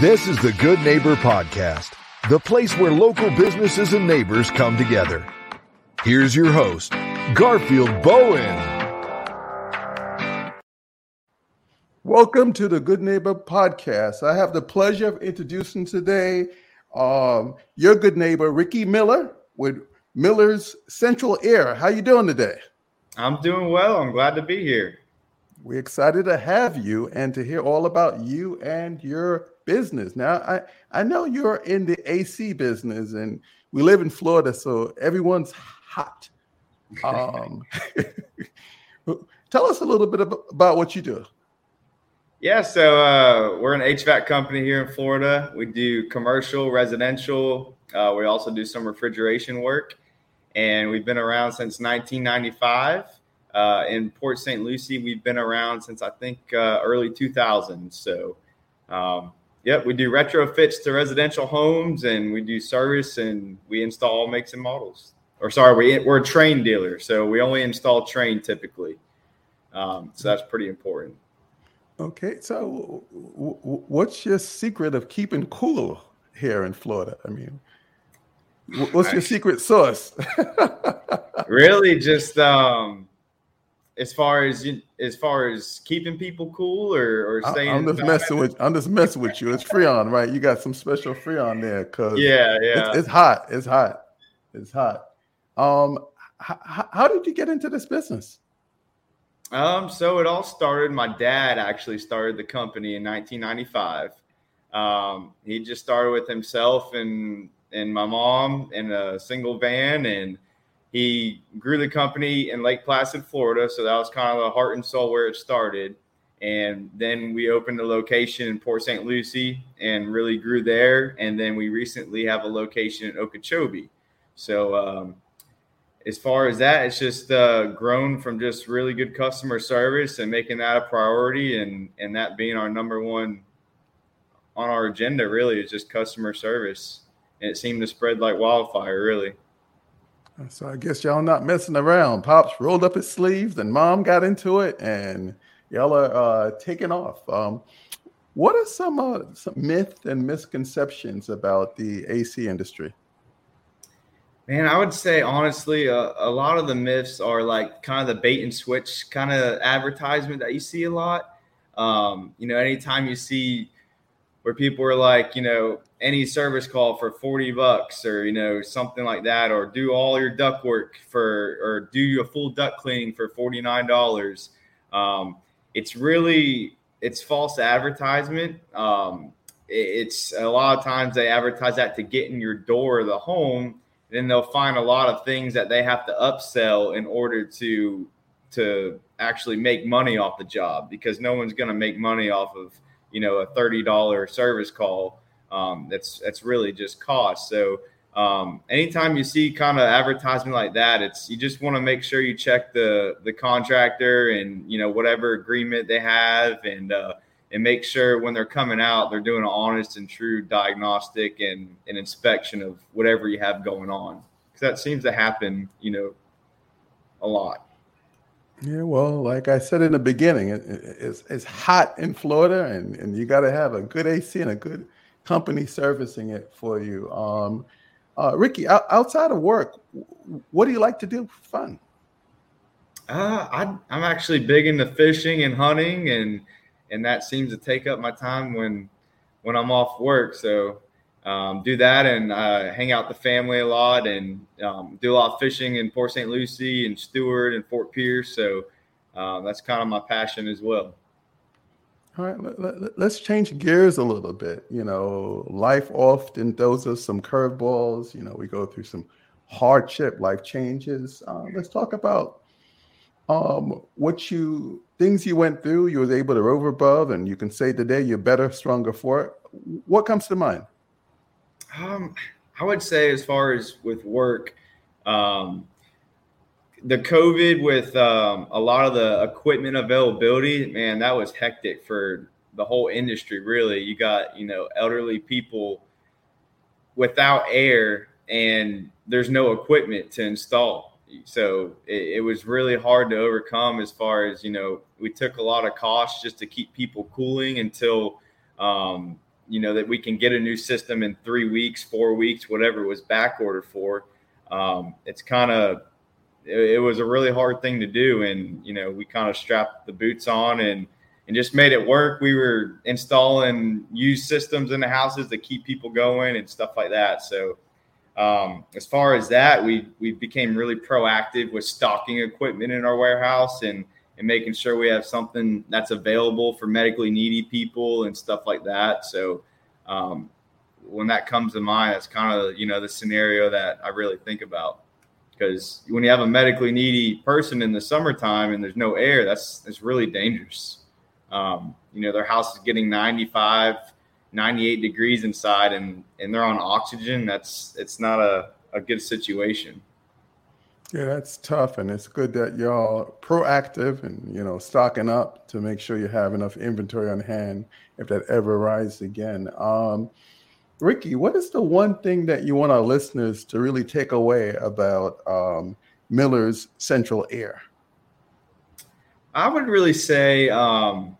This is the Good Neighbor Podcast, the place where local businesses and neighbors come together. Here's your host, Garfield Bowen. Welcome to the Good Neighbor Podcast. I have the pleasure of introducing today um, your good neighbor, Ricky Miller, with Miller's Central Air. How you doing today? I'm doing well. I'm glad to be here. We're excited to have you and to hear all about you and your business. Now, I, I know you're in the AC business and we live in Florida, so everyone's hot. Um, tell us a little bit about what you do. Yeah, so uh, we're an HVAC company here in Florida. We do commercial, residential. Uh, we also do some refrigeration work, and we've been around since 1995. Uh, in Port St. Lucie, we've been around since I think uh, early 2000. So, um, yep, we do retrofits to residential homes, and we do service, and we install makes and models. Or sorry, we we're a Trane dealer, so we only install Trane typically. Um, so that's pretty important. Okay, so w- w- what's your secret of keeping cool here in Florida? I mean, what's your secret sauce? really, just um, as far as you, as far as keeping people cool or, or staying. I'm just messing with. I'm just messing with you. It's Freon, right? You got some special Freon there, cause yeah, yeah. It's, it's hot. It's hot. It's hot. Um, h- how did you get into this business? Um, so it all started. My dad actually started the company in 1995. Um, he just started with himself and and my mom in a single van, and he grew the company in Lake Placid, Florida. So that was kind of the heart and soul where it started. And then we opened a location in Port St. Lucie and really grew there. And then we recently have a location in Okeechobee. So um, as far as that, it's just uh, grown from just really good customer service and making that a priority, and and that being our number one on our agenda. Really, is just customer service, and it seemed to spread like wildfire. Really. So I guess y'all not messing around. Pops rolled up his sleeves, and Mom got into it, and y'all are uh, taking off. Um, what are some uh, some myths and misconceptions about the AC industry? Man, I would say honestly, uh, a lot of the myths are like kind of the bait and switch kind of advertisement that you see a lot. Um, you know, anytime you see where people are like, you know, any service call for 40 bucks or, you know, something like that, or do all your duct work for, or do a full duct cleaning for $49. Um, it's really, it's false advertisement. Um, it's a lot of times they advertise that to get in your door of the home then they'll find a lot of things that they have to upsell in order to to actually make money off the job because no one's going to make money off of you know a thirty dollar service call. Um, that's that's really just cost. So um, anytime you see kind of advertisement like that, it's you just want to make sure you check the the contractor and you know whatever agreement they have and uh, and make sure when they're coming out, they're doing an honest and true diagnostic and an inspection of whatever you have going on. Because that seems to happen, you know, a lot. Yeah, well, like I said in the beginning, it, it's, it's hot in Florida, and, and you got to have a good AC and a good company servicing it for you. Um, uh, Ricky, outside of work, what do you like to do for fun? Uh, I, I'm actually big into fishing and hunting and – and that seems to take up my time when when I'm off work. So um, do that and uh, hang out the family a lot and um, do a lot of fishing in Port St. Lucie and Stuart and Fort Pierce. So um, that's kind of my passion as well. All right, let, us change gears a little bit. You know, life often throws us some curveballs. You know, we go through some hardship, life changes. Uh, let's talk about um, what you things you went through, you was able to over above, and you can say today you're better, stronger for it. What comes to mind? Um, I would say as far as with work, um, the COVID with um, a lot of the equipment availability, man, that was hectic for the whole industry. Really, you got you know elderly people without air, and there's no equipment to install so it, it, was really hard to overcome as far as you know we took a lot of costs just to keep people cooling until um, you know that we can get a new system in three weeks, four weeks, whatever it was back ordered for. Um, it's kind of it, it, was a really hard thing to do, and you know we kind of strapped the boots on and and just made it work. We were installing used systems in the houses to keep people going and stuff like that. So um, as far as that, we we became really proactive with stocking equipment in our warehouse and and making sure we have something that's available for medically needy people and stuff like that. So um, when that comes to mind, that's kind of you know the scenario that I really think about because when you have a medically needy person in the summertime and there's no air, that's that's really dangerous. Um, you know, their house is getting 95, 98 degrees inside, and and they're on oxygen. That's it's not a a good situation. Yeah, that's tough, and it's good that y'all proactive and you know stocking up to make sure you have enough inventory on hand if that ever arises again. Um, Ricky, what is the one thing that you want our listeners to really take away about um, Miller's Central Air? I would really say um,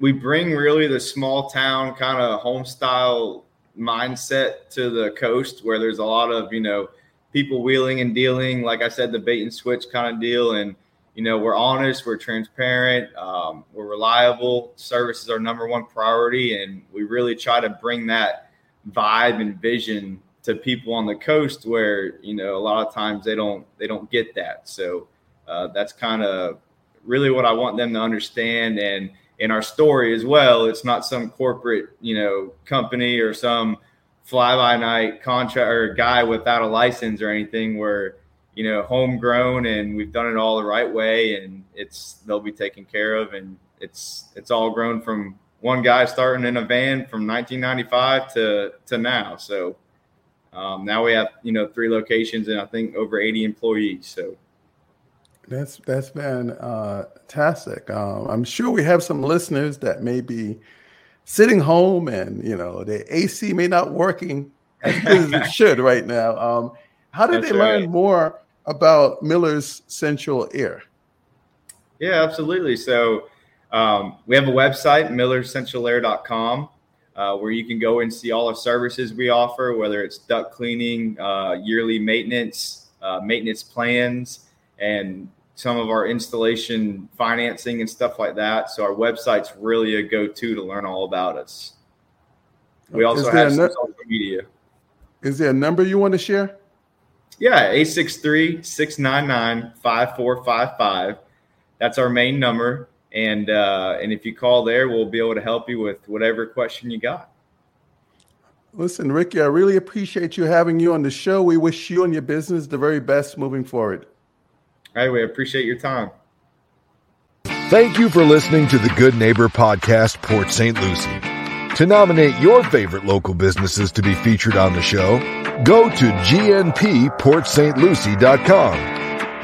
we bring really the small town kind of home style mindset to the coast where there's a lot of you know people wheeling and dealing like i said the bait and switch kind of deal. And you know we're honest we're transparent um, we're reliable. Service is our number one priority and we really try to bring that vibe and vision to people on the coast where you know a lot of times they don't they don't get that. So uh, that's kind of really what i want them to understand. And in our story as well. It's not some corporate, you know, company or some fly by night contract or guy without a license or anything where, you know, homegrown and we've done it all the right way and it's they'll be taken care of and it's it's all grown from one guy starting in a van from 1995 to to now. So um, now we have you know three locations and I think over 80 employees. So that's that's fantastic. Um, I'm sure we have some listeners that may be sitting home and you know the AC may not working as good as it should right now. Um, how did that's they right. learn more about Miller's Central Air? Yeah, absolutely. So um, we have a website, millercentralair.com, uh, where you can go and see all the services we offer, whether it's duct cleaning, uh, yearly maintenance, uh, maintenance plans, and some of our installation financing and stuff like that. So our website's really a go-to to learn all about us. We also have no- social media. Is there a number you want to share? Yeah, 863-699-5455. That's our main number. And uh, and if you call there, we'll be able to help you with whatever question you got. Listen, Ricky, I really appreciate you having you on the show. We wish you and your business the very best moving forward. We appreciate your time. Thank you for listening to the Good Neighbor Podcast, Port St. Lucie. To nominate your favorite local businesses to be featured on the show, go to gnpportstlucie.com.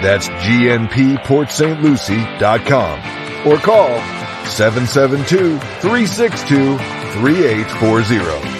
That's gnpportstlucie.com or call 772-362-3840.